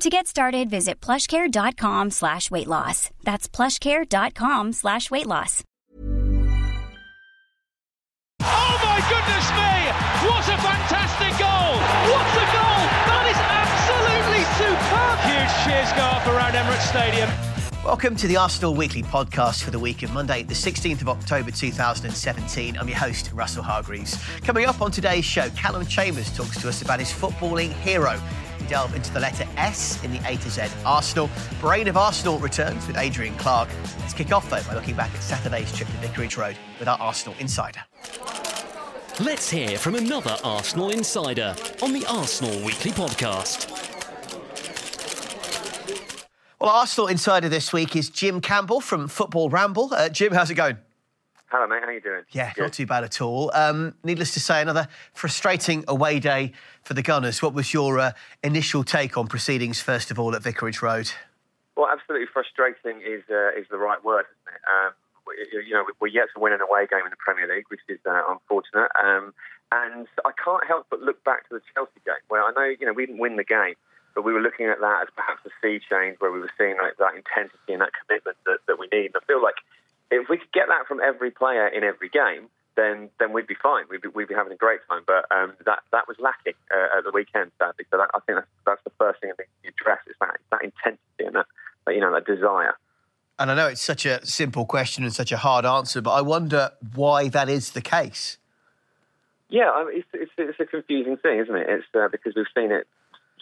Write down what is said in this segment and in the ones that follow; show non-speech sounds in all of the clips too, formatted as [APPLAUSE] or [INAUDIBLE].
To get started, visit plushcare.com slash weight loss. That's plushcare.com slash weight loss. Oh my goodness me! What a fantastic goal! What a goal! That is absolutely superb! Huge cheers go up around Emirates Stadium. Welcome to the Arsenal Weekly podcast for the week of Monday, the 16th of October 2017. I'm your host, Russell Hargreaves. Coming up on today's show, Callum Chambers talks to us about his footballing hero. We delve into the letter S in the A to Z Arsenal. Brain of Arsenal returns with Adrian Clark. Let's kick off, though, by looking back at Saturday's trip to Vicarage Road with our Arsenal insider. Let's hear from another Arsenal insider on the Arsenal Weekly podcast. Well, Arsenal insider this week is Jim Campbell from Football Ramble. Uh, Jim, how's it going? Hello, mate. How are you doing? Yeah, Good. not too bad at all. Um, needless to say, another frustrating away day for the Gunners. What was your uh, initial take on proceedings, first of all, at Vicarage Road? Well, absolutely frustrating is uh, is the right word, isn't it? Um, we- you know, we're yet to win an away game in the Premier League, which is uh, unfortunate. Um, and I can't help but look back to the Chelsea game, where I know you know we didn't win the game, but we were looking at that as perhaps a sea change, where we were seeing like that intensity and that commitment that, that we need. And I feel like if we could get that from every player in every game, then then we'd be fine. We'd be, we'd be having a great time. But um, that that was lacking uh, at the weekend, sadly. So that, I think that's, that's the first thing I think you address is that that intensity and that, that you know that desire. And I know it's such a simple question and such a hard answer, but I wonder why that is the case. Yeah, I mean, it's, it's it's a confusing thing, isn't it? It's uh, because we've seen it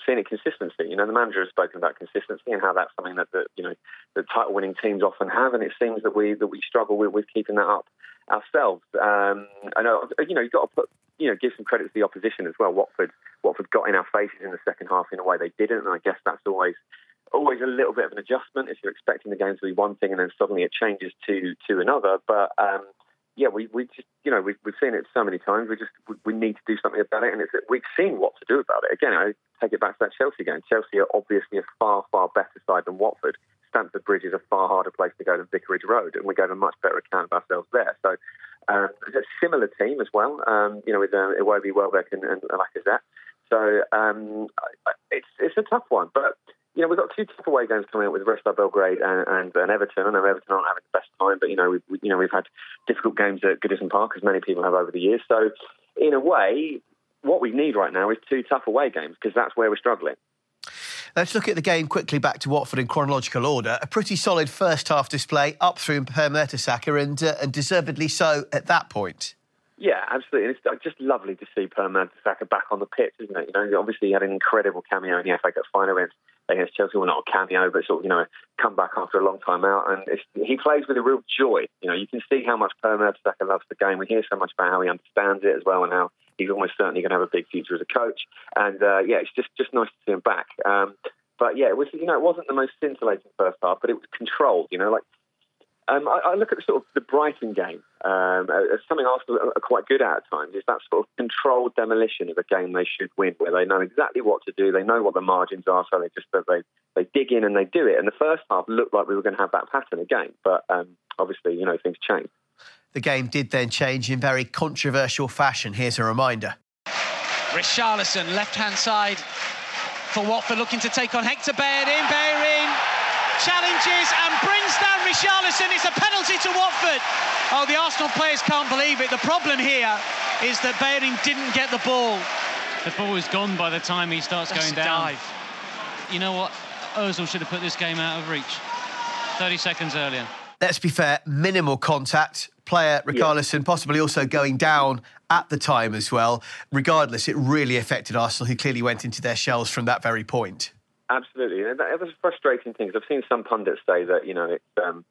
seen it consistency. You know, the manager has spoken about consistency and how that's something that the you know the title winning teams often have, and it seems that we that we struggle with, with keeping that up ourselves. Um, I know you know you've got to put you know give some credit to the opposition as well. Watford Watford got in our faces in the second half in a way they didn't, and I guess that's always always a little bit of an adjustment if you're expecting the game to be one thing and then suddenly it changes to to another. But um, yeah, we, we just, you know, we've, we've seen it so many times. We just, we, we need to do something about it. And it's, we've seen what to do about it. Again, I take it back to that Chelsea game. Chelsea are obviously a far, far better side than Watford. Stamford Bridge is a far harder place to go than Vicarage Road, and we gave a much better account of ourselves there. So um, it's a similar team as well, um, you know, with uh, Iwobi, Welbeck, and, and Lacazette. So um, it's it's a tough one, but you know we've got two tough away games coming up with Red Star Belgrade and, and, and Everton. I know Everton aren't having the best time, but you know we've we, you know we've had difficult games at Goodison Park as many people have over the years. So in a way, what we need right now is two tough away games because that's where we're struggling. Let's look at the game quickly back to Watford in chronological order. A pretty solid first half display up through Per Mertesacker and, uh, and deservedly so at that point. Yeah, absolutely. And it's just lovely to see Per Mertesacker back on the pitch, isn't it? You know, obviously he had an incredible cameo in the FA Cup final against, against Chelsea. Well, not a cameo, but sort of, you know, come back after a long time out. And he plays with a real joy. You know, you can see how much Per Mertesacker loves the game. We hear so much about how he understands it as well and how he's almost certainly going to have a big future as a coach. And uh, yeah, it's just, just nice to see him back. Um, but yeah, it was, you know, it wasn't the most scintillating first half, but it was controlled, you know, like um, I, I look at the sort of the Brighton game um, as something Arsenal are quite good at at times. Is that sort of controlled demolition of a game they should win, where they know exactly what to do, they know what the margins are, so they just they they dig in and they do it. And the first half looked like we were going to have that pattern again, but um, obviously, you know, things change. The game did then change in very controversial fashion. Here's a reminder. Richarlison, left hand side for Watford, looking to take on Hector Bellerin. Bellerin challenges and brings down Richarlison. It's a penalty to Watford. Oh, the Arsenal players can't believe it. The problem here is that Bellerin didn't get the ball. The ball is gone by the time he starts That's going a down. dive. You know what? Ozil should have put this game out of reach 30 seconds earlier. let's be fair, minimal contact. Player Richarlison yeah. possibly also going down at the time as well. Regardless, it really affected Arsenal, who clearly went into their shells from that very point. Absolutely, and that was a frustrating thing. Because I've seen some pundits say that you know it's um,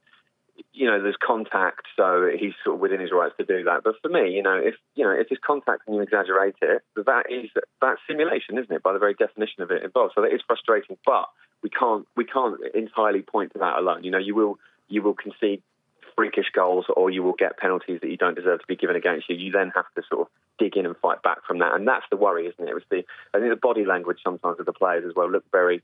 you know there's contact, so he's sort of within his rights to do that. But for me, you know, if you know if there's contact and you exaggerate it, that is that's simulation, isn't it? By the very definition of it involved. So that is frustrating, but we can't we can't entirely point to that alone. You know, you will you will concede freakish goals or you will get penalties that you don't deserve to be given against you. You then have to sort of dig in and fight back from that, and that's the worry, isn't it? It was the I think the body language sometimes of the players as well look very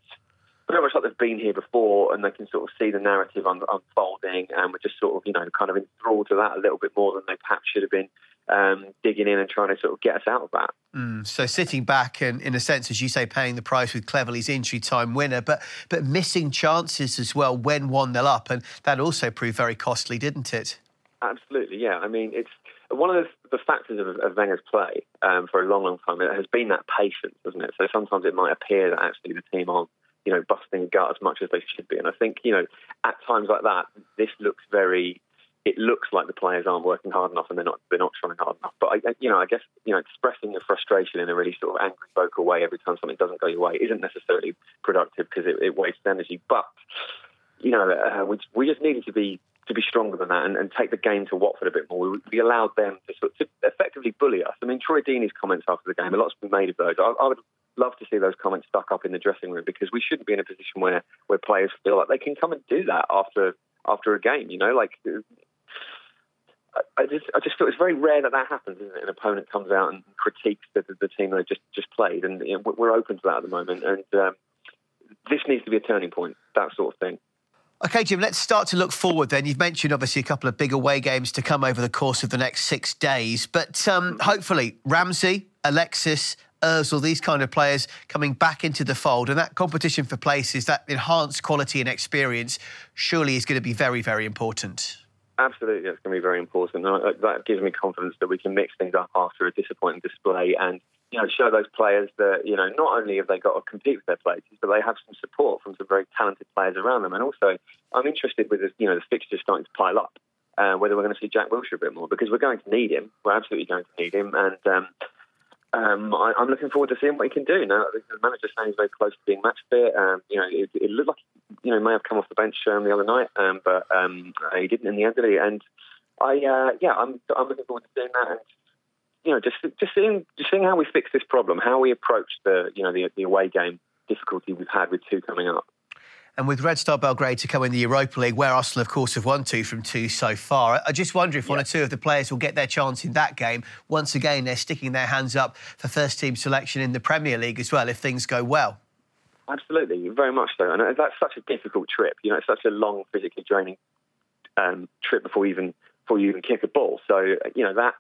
very much like they've been here before and they can sort of see the narrative unfolding and we're just sort of, you know, kind of enthralled to that a little bit more than they perhaps should have been um, digging in and trying to sort of get us out of that. Mm, so sitting back and, in a sense, as you say, paying the price with Cleverley's injury time winner, but but missing chances as well when one nil up, and that also proved very costly, didn't it? Absolutely, yeah. I mean, it's one of the, the factors of, of Wenger's play um, for a long, long time. It has been that patience, hasn't it? So sometimes it might appear that actually the team aren't, you know, busting a gut as much as they should be, and I think you know, at times like that, this looks very it looks like the players aren't working hard enough and they're not they're not trying hard enough. But I, you know, I guess you know, expressing your frustration in a really sort of angry, vocal way every time something doesn't go your way isn't necessarily productive because it, it, wastes energy. But you know, uh, we we just needed to be to be stronger than that and, and, take the game to Watford a bit more. We, we allowed them to sort of to effectively bully us. I mean, Troy Deeney's comments after the game, a lot's been made of those. I, I would love to see those comments stuck up in the dressing room because we shouldn't be in a position where where players feel like they can come and do that after after a game. You know, like I just, I just feel it's very rare that that happens, isn't it? An opponent comes out and critiques the, the, the team they just just played, and you know, we're open to that at the moment. And um, this needs to be a turning point, that sort of thing. Okay, Jim, let's start to look forward then. You've mentioned obviously a couple of big away games to come over the course of the next six days, but um, hopefully Ramsey, Alexis, Ozil, these kind of players coming back into the fold, and that competition for places, that enhanced quality and experience, surely is going to be very, very important. Absolutely, that's going to be very important. And that gives me confidence that we can mix things up after a disappointing display and you know show those players that you know not only have they got to compete with their places, but they have some support from some very talented players around them. And also, I'm interested with you know the fixtures starting to pile up. Uh, whether we're going to see Jack Wilshere a bit more because we're going to need him. We're absolutely going to need him, and um, um, I, am looking forward to seeing what he can do. Now the manager saying he's very close to being match fit. Um, you know, it, it, looked like you know may have come off the bench um, the other night, um, but um, he didn't in the end, did he? And I, uh, yeah, I'm I'm looking forward to seeing that. And you know, just just seeing just seeing how we fix this problem, how we approach the you know the, the away game difficulty we've had with two coming up. And with Red Star Belgrade to come in the Europa League, where Arsenal, of course, have won two from two so far, I just wonder if yeah. one or two of the players will get their chance in that game. Once again, they're sticking their hands up for first team selection in the Premier League as well, if things go well. Absolutely, very much so. And that's such a difficult trip. You know, it's such a long, physically draining um, trip before you even before you even kick a ball. So you know that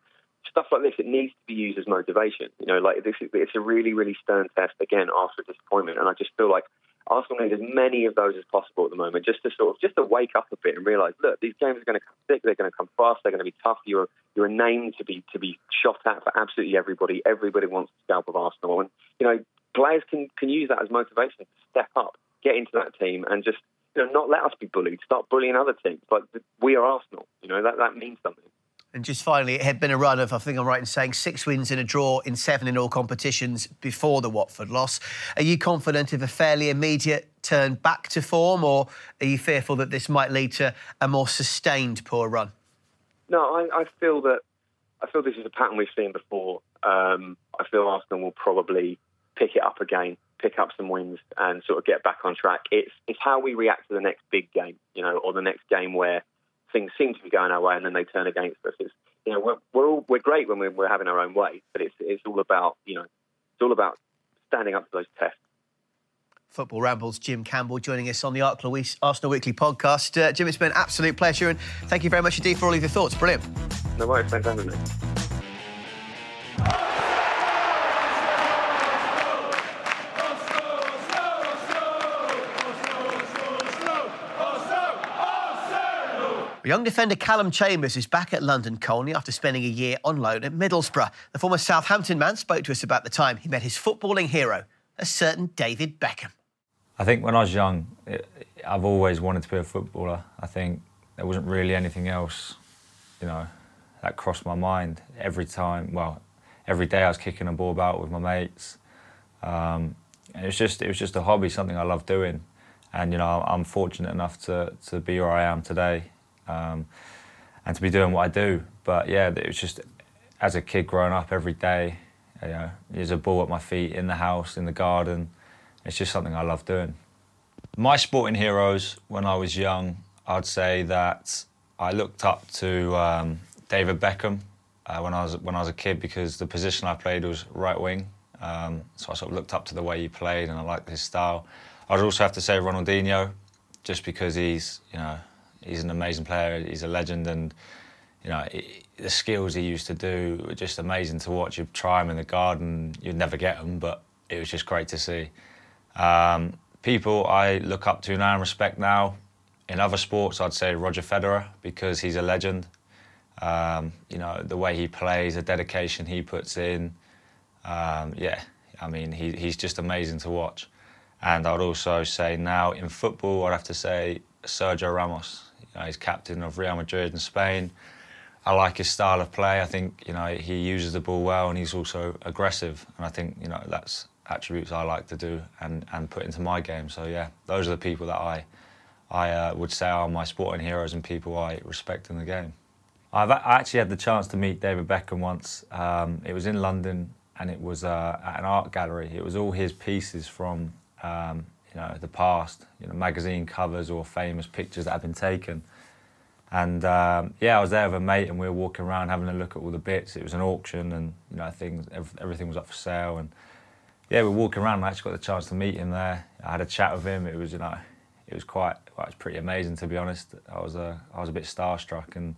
stuff like this, it needs to be used as motivation. You know, like this, is it's a really, really stern test again after a disappointment. And I just feel like Arsenal need as many of those as possible at the moment, just to sort of just to wake up a bit and realise, look, these games are going to come thick, they're going to come fast, they're going to be tough. You're you're a name to be to be shot at for absolutely everybody. Everybody wants to scalp of Arsenal, and you know players can can use that as motivation to step up, get into that team, and just you know not let us be bullied. Start bullying other teams. But we are Arsenal. You know that that means something. And just finally, it had been a run of, I think I'm right in saying, six wins in a draw in seven in all competitions before the Watford loss. Are you confident of a fairly immediate turn back to form, or are you fearful that this might lead to a more sustained poor run? No, I, I feel that I feel this is a pattern we've seen before. Um, I feel Arsenal will probably pick it up again, pick up some wins, and sort of get back on track. It's it's how we react to the next big game, you know, or the next game where things seem to be going our way and then they turn against us. It's, you know, we're we're, all, we're great when we're, we're having our own way, but it's it's all about you know it's all about standing up to those tests. Football Rambles, Jim Campbell joining us on the Art Louis Arsenal Weekly podcast. Uh, Jim, it's been an absolute pleasure and thank you very much indeed for all of your thoughts. Brilliant. No worries, thanks for having me. Young defender Callum Chambers is back at London Colney after spending a year on loan at Middlesbrough. The former Southampton man spoke to us about the time he met his footballing hero, a certain David Beckham. I think when I was young, I've always wanted to be a footballer. I think there wasn't really anything else, you know, that crossed my mind every time. Well, every day I was kicking a ball about with my mates. Um, it was just it was just a hobby, something I loved doing, and you know I'm fortunate enough to to be where I am today, um, and to be doing what I do. But yeah, it was just as a kid growing up every day, you know, there's a ball at my feet in the house, in the garden. It's just something I love doing. My sporting heroes when I was young, I'd say that I looked up to um, David Beckham uh, when I was when I was a kid because the position I played was right wing. Um, so I sort of looked up to the way he played and I liked his style. I'd also have to say Ronaldinho, just because he's you know he's an amazing player, he's a legend, and you know the skills he used to do were just amazing to watch. You'd try him in the garden, you'd never get them, but it was just great to see. Um, people I look up to now and respect now in other sports, I'd say Roger Federer because he's a legend. Um, you know, the way he plays, the dedication he puts in. Um, yeah, I mean, he, he's just amazing to watch. And I'd also say now in football, I'd have to say Sergio Ramos. You know, he's captain of Real Madrid in Spain. I like his style of play. I think you know he uses the ball well, and he's also aggressive. And I think you know that's attributes I like to do and, and put into my game. So yeah, those are the people that I I uh, would say are my sporting heroes and people I respect in the game. I've I actually had the chance to meet David Beckham once. Um, it was in London and it was uh, at an art gallery. It was all his pieces from um, you know the past, you know magazine covers or famous pictures that have been taken. And um, yeah, I was there with a mate, and we were walking around having a look at all the bits. It was an auction, and you know things, everything was up for sale. And yeah, we were walking around. And I actually got the chance to meet him there. I had a chat with him. It was you know, it was quite, well, it was pretty amazing to be honest. I was a, I was a bit starstruck, and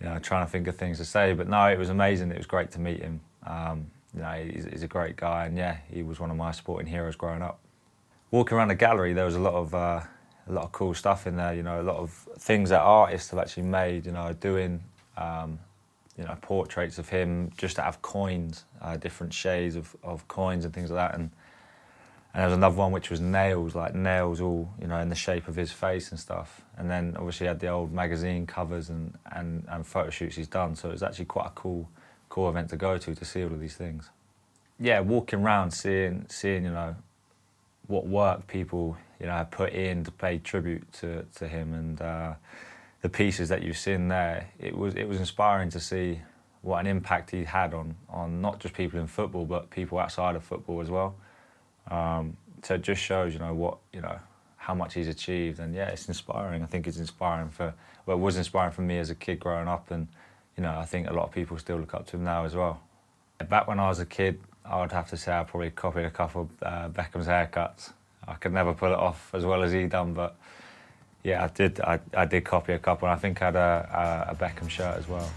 you know, trying to think of things to say. But no, it was amazing. It was great to meet him. Um, you know, he's, he's, a great guy, and yeah, he was one of my sporting heroes growing up. Walking around the gallery, there was a lot of uh, a lot of cool stuff in there. You know, a lot of things that artists have actually made. You know, doing um, you know portraits of him just to have coins, uh, different shades of, of coins and things like that. And and there was another one which was nails, like nails all you know in the shape of his face and stuff. And then obviously had the old magazine covers and and, and photo shoots he's done. So it was actually quite a cool cool event to go to to see all of these things. Yeah, walking around seeing seeing you know what work people you know put in to pay tribute to to him and uh, the pieces that you've seen there. It was it was inspiring to see what an impact he had on on not just people in football but people outside of football as well. Um, so it just shows you know what you know how much he's achieved and yeah it's inspiring. I think it's inspiring for well it was inspiring for me as a kid growing up and you know I think a lot of people still look up to him now as well. Back when I was a kid, I would have to say I probably copied a couple of uh, Beckham's haircuts. I could never pull it off as well as he done, but yeah, I did. I, I did copy a couple, and I think I had a, a, a Beckham shirt as well.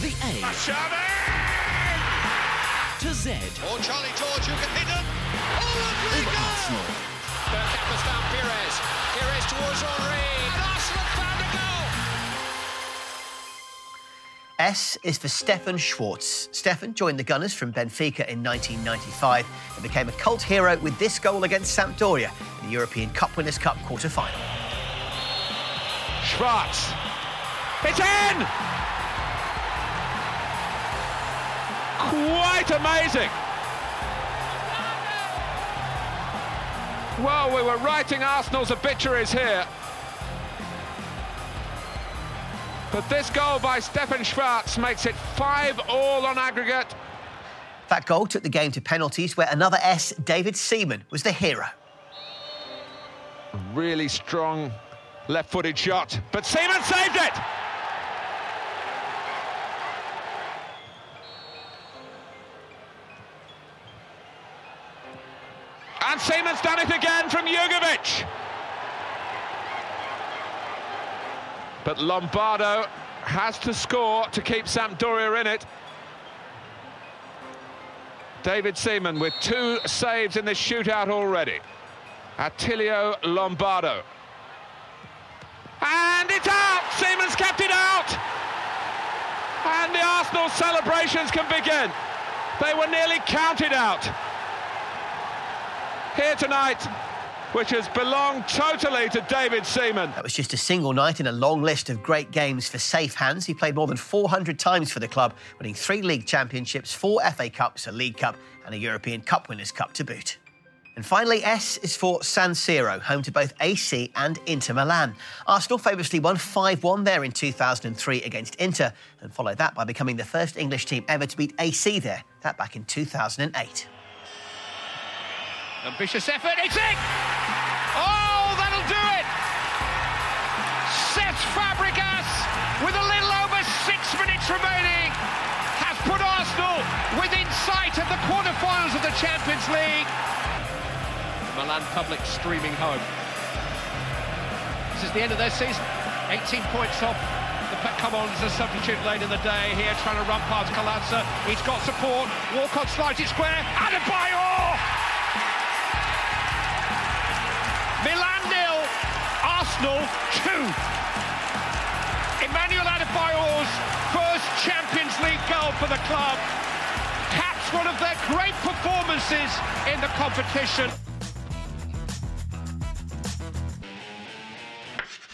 The A to Z. Or Charlie George who can hit him. Oh, Rodrigo! Arsenal. Bergkamp found Pires. Pires towards Henry. S is for Stefan Schwarz. Stefan joined the Gunners from Benfica in 1995 and became a cult hero with this goal against Sampdoria in the European Cup Winners' Cup quarter-final. Schwarz. It's in! Quite amazing. Well, we were writing Arsenal's obituaries here. But this goal by Stefan Schwarz makes it 5 all on aggregate. That goal took the game to penalties, where another S, David Seaman, was the hero. Really strong left footed shot, but Seaman saved it! And Seaman's done it again from Jugovic. But Lombardo has to score to keep Sampdoria in it. David Seaman with two saves in this shootout already. Attilio Lombardo. And it's out! Seaman's kept it out! And the Arsenal celebrations can begin. They were nearly counted out. here tonight which has belonged totally to David Seaman. That was just a single night in a long list of great games for safe hands. He played more than 400 times for the club, winning three league championships, four FA Cups, a League Cup, and a European Cup Winners' Cup to boot. And finally, S is for San Siro, home to both AC and Inter Milan. Arsenal famously won 5 1 there in 2003 against Inter, and followed that by becoming the first English team ever to beat AC there, that back in 2008. Ambitious effort, it's in! Oh, that'll do it! Cesc Fabregas, with a little over six minutes remaining, has put Arsenal within sight of the quarterfinals of the Champions League. Milan public streaming home. This is the end of their season. 18 points off the come on as a substitute late in the day here, trying to run past Kaladze. He's got support. Walcott slides it square. Adebayor! Arsenal two. Emmanuel Adebayor's first Champions League goal for the club caps one of their great performances in the competition.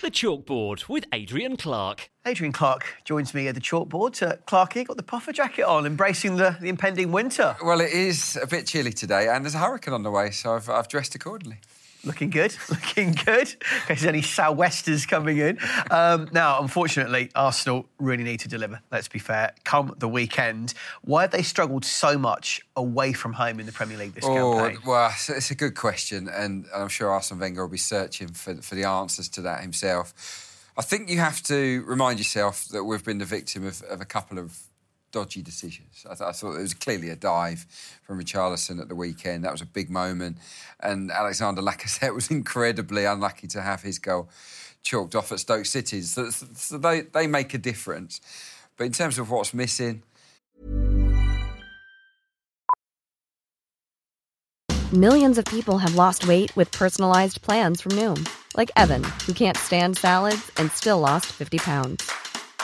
The Chalkboard with Adrian Clark. Adrian Clark joins me at the chalkboard. Uh, Clarky got the puffer jacket on, embracing the, the impending winter. Well, it is a bit chilly today, and there's a hurricane on the way, so I've, I've dressed accordingly. Looking good, [LAUGHS] looking good. In case there's any sou'westers coming in. Um, now, unfortunately, Arsenal really need to deliver, let's be fair, come the weekend. Why have they struggled so much away from home in the Premier League this oh, campaign? Well, it's a good question, and I'm sure Arsene Wenger will be searching for, for the answers to that himself. I think you have to remind yourself that we've been the victim of, of a couple of dodgy decisions. I, th- I, thought it was clearly a dive from Richarlison at the weekend. That was a big moment. And Alexander Lacazette was [LAUGHS] incredibly unlucky to have his goal chalked off at Stoke City. So, so they, they make a difference. But in terms of what's missing, Millions of people have lost weight with personalized plans from Noom, like Evan, who can't stand salads and still lost 50 pounds.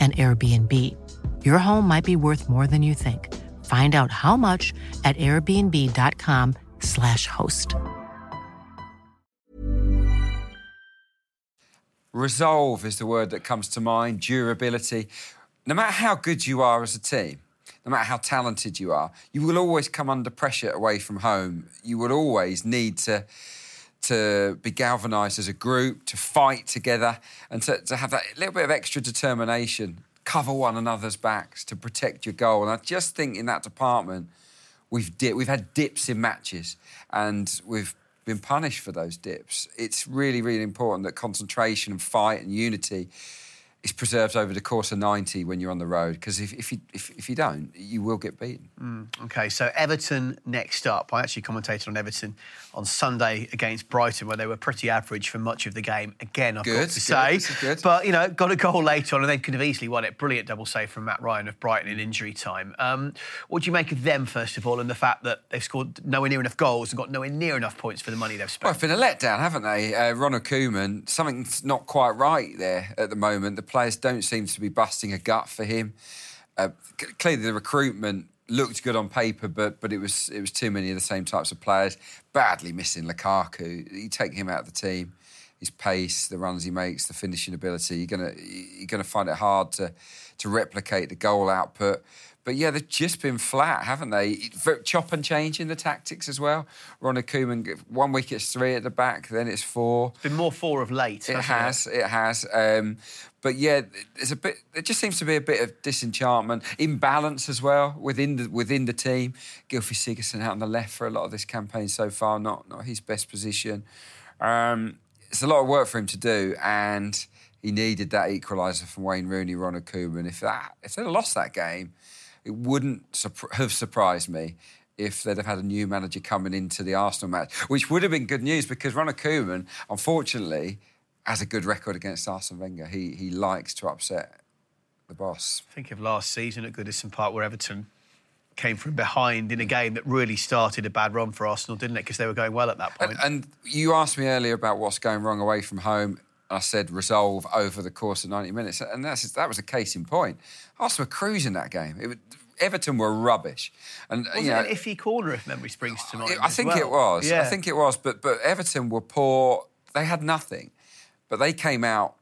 an Airbnb. Your home might be worth more than you think. Find out how much at airbnb.com/slash host. Resolve is the word that comes to mind, durability. No matter how good you are as a team, no matter how talented you are, you will always come under pressure away from home. You will always need to to be galvanised as a group, to fight together, and to, to have that little bit of extra determination, cover one another's backs to protect your goal. And I just think in that department, we've di- we've had dips in matches, and we've been punished for those dips. It's really, really important that concentration and fight and unity is preserved over the course of 90 when you're on the road because if, if, you, if, if you don't, you will get beaten. Mm, okay, so Everton next up. I actually commentated on Everton on Sunday against Brighton where they were pretty average for much of the game. Again, I've good, got to say. Good. But, you know, got a goal later on and they could have easily won it. Brilliant double save from Matt Ryan of Brighton in injury time. Um, what do you make of them, first of all, and the fact that they've scored nowhere near enough goals and got nowhere near enough points for the money they've spent? Well, it's been a letdown, haven't they? Uh, Ronald Koeman, something's not quite right there at the moment. The players don't seem to be busting a gut for him. Uh, clearly, the recruitment looked good on paper, but but it was it was too many of the same types of players. Badly missing Lukaku. You take him out of the team. His pace, the runs he makes, the finishing ability. You're gonna you're gonna find it hard to to replicate the goal output. But yeah, they've just been flat, haven't they? Chop and change in the tactics as well. Ronald Koeman, one week it's three at the back, then it's four. It's been more four of late. It has, it, it has. Um, but yeah, there's a bit. There just seems to be a bit of disenchantment, imbalance as well within the within the team. Gylfi Sigurdsson out on the left for a lot of this campaign so far, not not his best position. Um, it's a lot of work for him to do, and he needed that equaliser from Wayne Rooney, Ronald Koeman. If that if they'd have lost that game it wouldn't have surprised me if they'd have had a new manager coming into the Arsenal match, which would have been good news because Ronald Koeman, unfortunately, has a good record against Arsene Wenger. He he likes to upset the boss. Think of last season at Goodison Park where Everton came from behind in a game that really started a bad run for Arsenal, didn't it? Because they were going well at that point. And, and you asked me earlier about what's going wrong away from home. I said resolve over the course of 90 minutes. And that's, that was a case in point. Arsenal were cruising that game. It, Everton were rubbish. And was you know, it an iffy corner if memory springs to mind? I think well? it was. Yeah. I think it was. But but Everton were poor. They had nothing, but they came out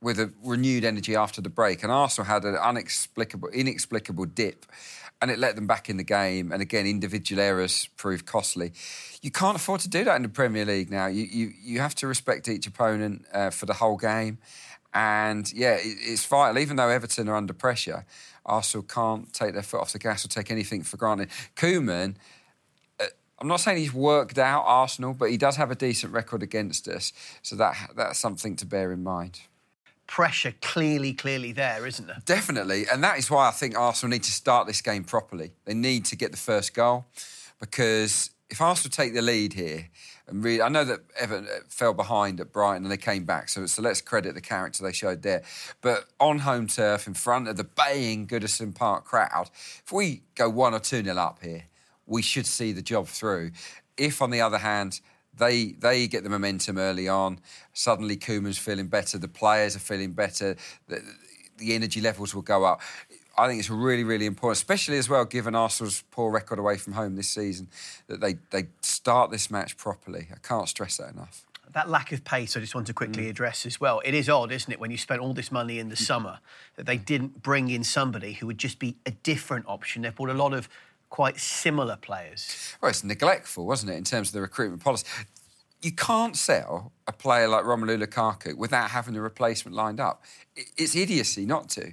with a renewed energy after the break, and Arsenal had an inexplicable inexplicable dip. And it let them back in the game. And again, individual errors proved costly. You can't afford to do that in the Premier League now. You you, you have to respect each opponent uh, for the whole game. And yeah, it, it's vital. Even though Everton are under pressure, Arsenal can't take their foot off the gas or take anything for granted. Koeman, uh, I'm not saying he's worked out Arsenal, but he does have a decent record against us. So that that's something to bear in mind. Pressure clearly, clearly there, isn't there? Definitely. And that is why I think Arsenal need to start this game properly. They need to get the first goal because if Arsenal take the lead here, and really, I know that Everton uh, fell behind at Brighton and they came back, so, so let's credit the character they showed there. But on home turf, in front of the baying Goodison Park crowd, if we go one or two nil up here, we should see the job through. If, on the other hand, they they get the momentum early on. Suddenly, Koeman's feeling better. The players are feeling better. The, the energy levels will go up. I think it's really, really important, especially as well, given Arsenal's poor record away from home this season, that they, they start this match properly. I can't stress that enough. That lack of pace, I just want to quickly mm. address as well. It is odd, isn't it, when you spent all this money in the summer, that they didn't bring in somebody who would just be a different option. They've brought a lot of quite similar players. Well, it's neglectful, wasn't it, in terms of the recruitment policy? You can't sell a player like Romelu Lukaku without having a replacement lined up. It's idiocy not to.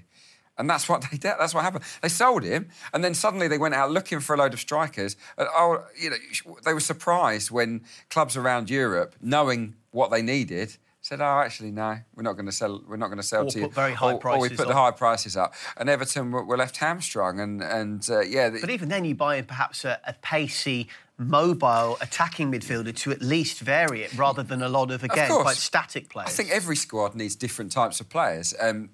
And that's what [LAUGHS] they did. That's what happened. They sold him, and then suddenly they went out looking for a load of strikers. And, oh, you know, they were surprised when clubs around Europe, knowing what they needed, said, "Oh, actually, no, we're not going to sell. We're not going to sell or to you." very high or, prices. Or we put the high prices up, and Everton were, were left hamstrung. And and uh, yeah, but even then, you buy in perhaps a, a pacey mobile attacking midfielder to at least vary it rather than a lot of again of quite static players. I think every squad needs different types of players. Um,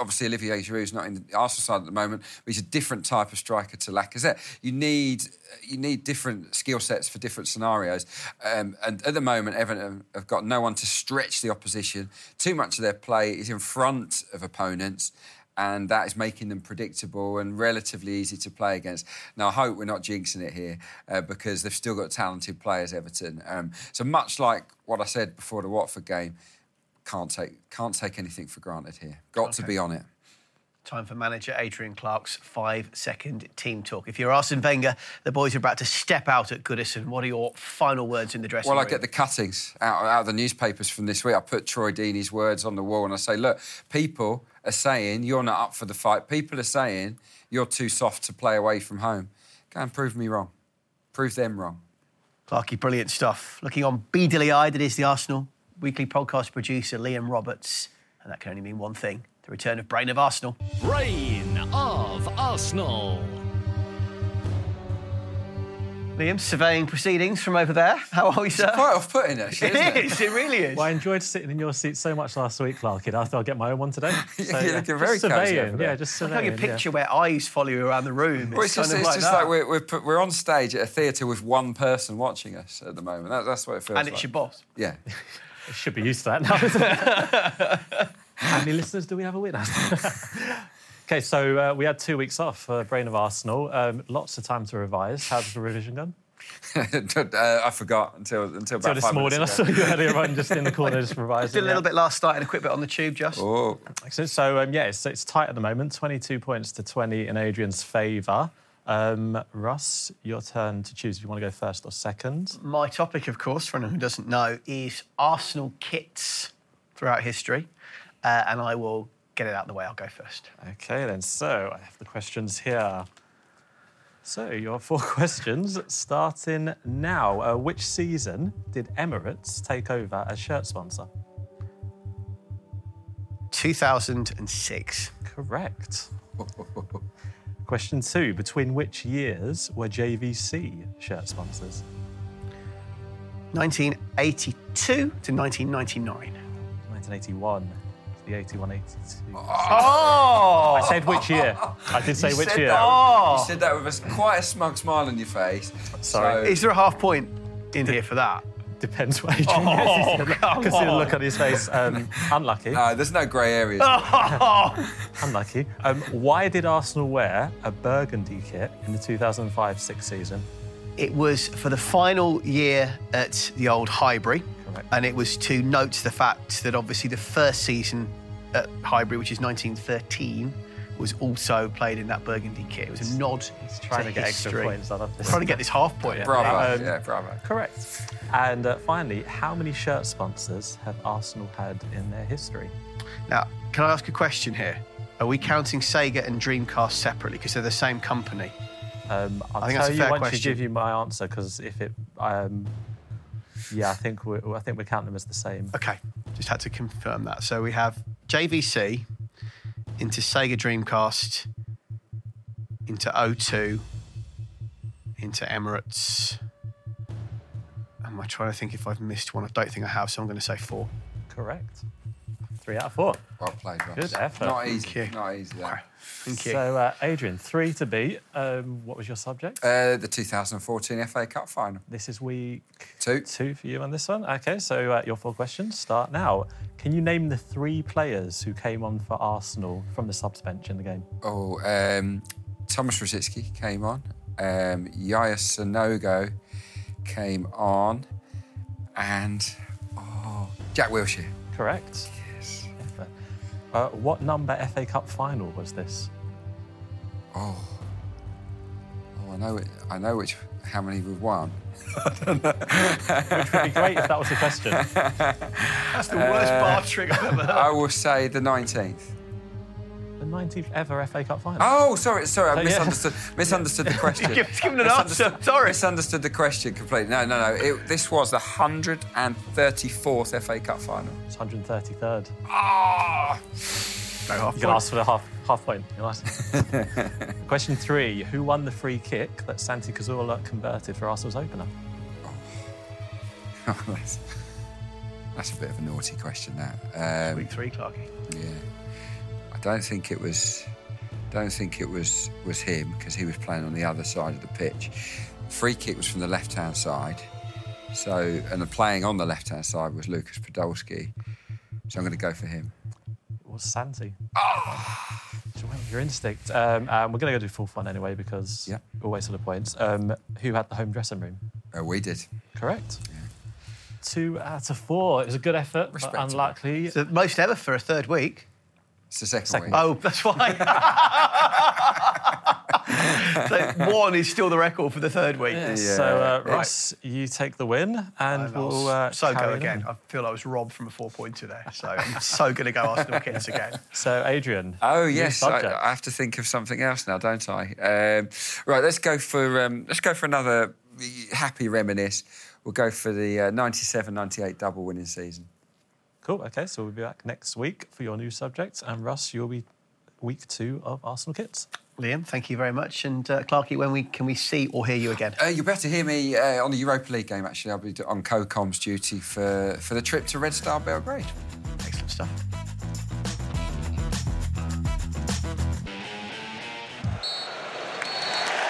obviously Olivier Giroud's not in the Arsenal side at the moment, but he's a different type of striker to Lacazette. You need you need different skill sets for different scenarios, um, and at the moment Everton have got no one to stretch the opposition. Too much of their play is in front of opponents. And that is making them predictable and relatively easy to play against. Now, I hope we're not jinxing it here uh, because they've still got talented players, Everton. Um, so, much like what I said before the Watford game, can't take can't take anything for granted here. Got okay. to be on it. Time for manager Adrian Clarke's five-second team talk. If you're Arsene Wenger, the boys are about to step out at Goodison. What are your final words in the dressing well, room? Well, I get the cuttings out, out of the newspapers from this week. I put Troy Deeney's words on the wall and I say, look, people are saying you're not up for the fight. People are saying you're too soft to play away from home. Go and prove me wrong. Prove them wrong. Clarky, brilliant stuff. Looking on beadily eyed, it is the Arsenal weekly podcast producer Liam Roberts. And that can only mean one thing the return of Brain of Arsenal. Brain of Arsenal. Liam, surveying proceedings from over there. How are we, sir? It's quite off-putting, actually. [LAUGHS] It it? is. It really is. Well, I enjoyed sitting in your seat so much last week, Clark. I thought I'd get my own one today. [LAUGHS] So, You're looking very surveying. Yeah, just surveying. I like a picture yeah. where eyes follow you around the room. Well, it's, it's just, it's like, just that. like we're, we're, put, we're, on stage at a theatre with one person watching us at the moment. That, that's what it feels like. and it's your boss. Yeah. [LAUGHS] should be used to that now. [LAUGHS] How many listeners do we have a week? [LAUGHS] okay, so uh, we had two weeks off for Brain of Arsenal. Um, lots of time to revise. How's the revision gone? [LAUGHS] uh, I forgot until until about So this five morning, I saw you earlier on just in the corner just revising. Did a little yeah. bit last night and a quick bit on the tube, just. Oh. Excellent. So, um, yeah, it's, it's tight at the moment 22 points to 20 in Adrian's favour. Um, Russ, your turn to choose if you want to go first or second. My topic, of course, for anyone who doesn't know, is Arsenal kits throughout history. Uh, and I will get it out of the way. I'll go first. Okay, then. So, I have the questions here. So, your [LAUGHS] four questions starting now. Uh, which season did Emirates take over as shirt sponsor? 2006. Correct. [LAUGHS] Question two Between which years were JVC shirt sponsors? 1982 to 1999. 1981. to The 81 82. Oh! I said which year. I did say You which said year. That, oh! You said that with a, s- quite a smug smile on your face. Sorry. So- Is there a half point in here for that? Depends what Adrian Oh, gets. come [LAUGHS] Can see the look on his face. Um, [LAUGHS] unlucky. No, there's no grey areas. [LAUGHS] Unlucky. Um, why did Arsenal wear a burgundy kit in the 2005-6 season? It was for the final year at the old Highbury. And it was to note the fact that obviously the first season at Highbury, which is 1913, was also played in that burgundy kit. It was a nod It's Trying to to get extra history. points out of this. Trying to get this half point. [LAUGHS] Bravo. Um, yeah, bravo. Correct. And uh, finally, how many shirt sponsors have Arsenal had in their history? Now, can I ask a question here? Are we counting Sega and Dreamcast separately because they're the same company? Um, I'll I think tell that's a you fair once question. you give you my answer, because if it, um, yeah, I think we I think we count them as the same. Okay, just had to confirm that. So we have JVC into Sega Dreamcast, into O2, into Emirates. Am I trying to think if I've missed one? I don't think I have, so I'm going to say four. Correct. Three out of four. Well played, Ross. Good effort. Not easy. Thank you. Not easy. That. Thank you. So, uh, Adrian, three to beat. Um, what was your subject? Uh, the 2014 FA Cup final. This is week Two. two for you on this one. Okay, so uh, your four questions start now. Can you name the three players who came on for Arsenal from the subs bench in the game? Oh, um, Tomas Rosicky came on. Um, Yaya Sanogo came on. And oh, Jack Wilshere. Correct. Yes. Effort. Uh, what number FA Cup final was this? Oh. Oh, I know it. I know which. How many we've won. [LAUGHS] Which would be great if that was the question. [LAUGHS] That's the worst bar trick I've ever heard. I will say the 19th. 19th ever FA Cup final. Oh, sorry, sorry, I Oh, yeah. misunderstood. [LAUGHS] Misunderstood the [LAUGHS] question. Give- him an answer, sorry. Misunderstood the question completely. No, no, no. It, this was the 134th FA Cup final. It's 133rd. Ah! No half You can ask for the half, half point. You can ask. Question three Who won the free kick that Santi Cazorla converted for Arsenal's opener? [LAUGHS] that's, that's a bit of a naughty question. That. Um, Week three, Clarky. Yeah. I don't think it was. Don't think it was was him because he was playing on the other side of the pitch. Free kick was from the left hand side. So and the playing on the left hand side was Lucas Podolski. So I'm going to go for him. It was Santi. So went with your instinct. Um, and we're going to go do full fun anyway because Yeah. we'll wait for the points. Um, who had the home dressing room? Uh, we did. Correct. Two out of four. It was a good effort, but unlikely. It's the most ever for a third week. It's the second, Second. week. Oh, that's why. [LAUGHS] so one is still the record for the third week. Yeah, Yeah. So, uh, Right. Ross, you take the win, and And I'll we'll uh, so go carry on. again. I feel I was robbed from a four pointer there. So I'm [LAUGHS] so going to go Arsenal kids again. So, Adrian. Oh yes, I. I have to think of something else now, don't I? Um, right, let's go for um, let's go for another happy reminisce. We'll go for the uh, 97-98 double winning season. Cool. Okay, so we'll be back next week for your new subject, and Russ, you'll be week two of Arsenal kits. Liam, thank you very much. And uh, Clarky, when we can we see or hear you again? Uh, you'll be to hear me uh, on the Europa League game. Actually, I'll be on co-comms duty for for the trip to Red Star Belgrade. Excellent stuff.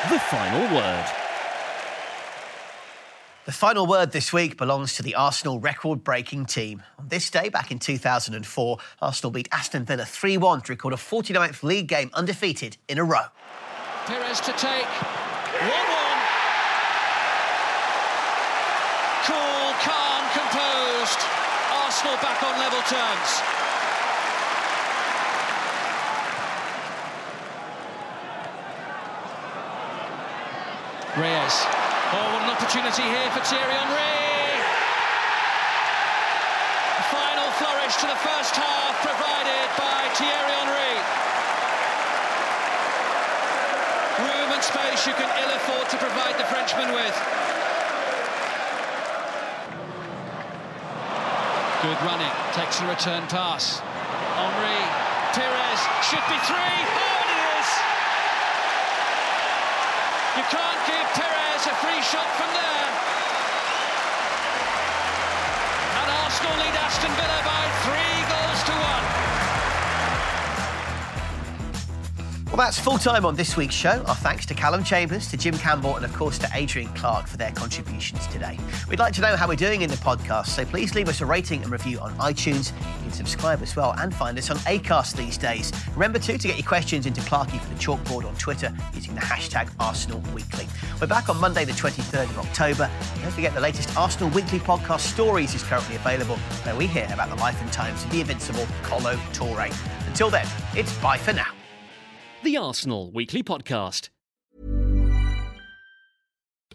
The final word. The final word this week belongs to the Arsenal record breaking team. On this day, back in 2004, Arsenal beat Aston Villa 3 1 to record a 49th league game undefeated in a row. Pires to take 1 1. Cool, calm, composed. Arsenal back on level terms. Reyes. Opportunity here for Thierry Henry. Final flourish to the first half provided by Thierry Henry. Room and space you can ill afford to provide the Frenchman with. Good running, takes a return pass. Henry, Pires, should be three. Oh, it is! You can't give Pires a free shot from there. And Arsenal lead Aston Villa by three goals to one. Well, that's full time on this week's show. Our thanks to Calum Chambers, to Jim Campbell, and of course to Adrian Clarke for their contributions today. We'd like to know how we're doing in the podcast, so please leave us a rating and review on iTunes. Can subscribe as well and find us on Acast these days. Remember too to get your questions into Clarky for the chalkboard on Twitter using the hashtag Arsenal Weekly. We're back on Monday, the 23rd of October. Don't forget the latest Arsenal Weekly podcast Stories is currently available, where we hear about the life and times of the invincible Kolo Toure. Until then, it's bye for now. The Arsenal Weekly Podcast.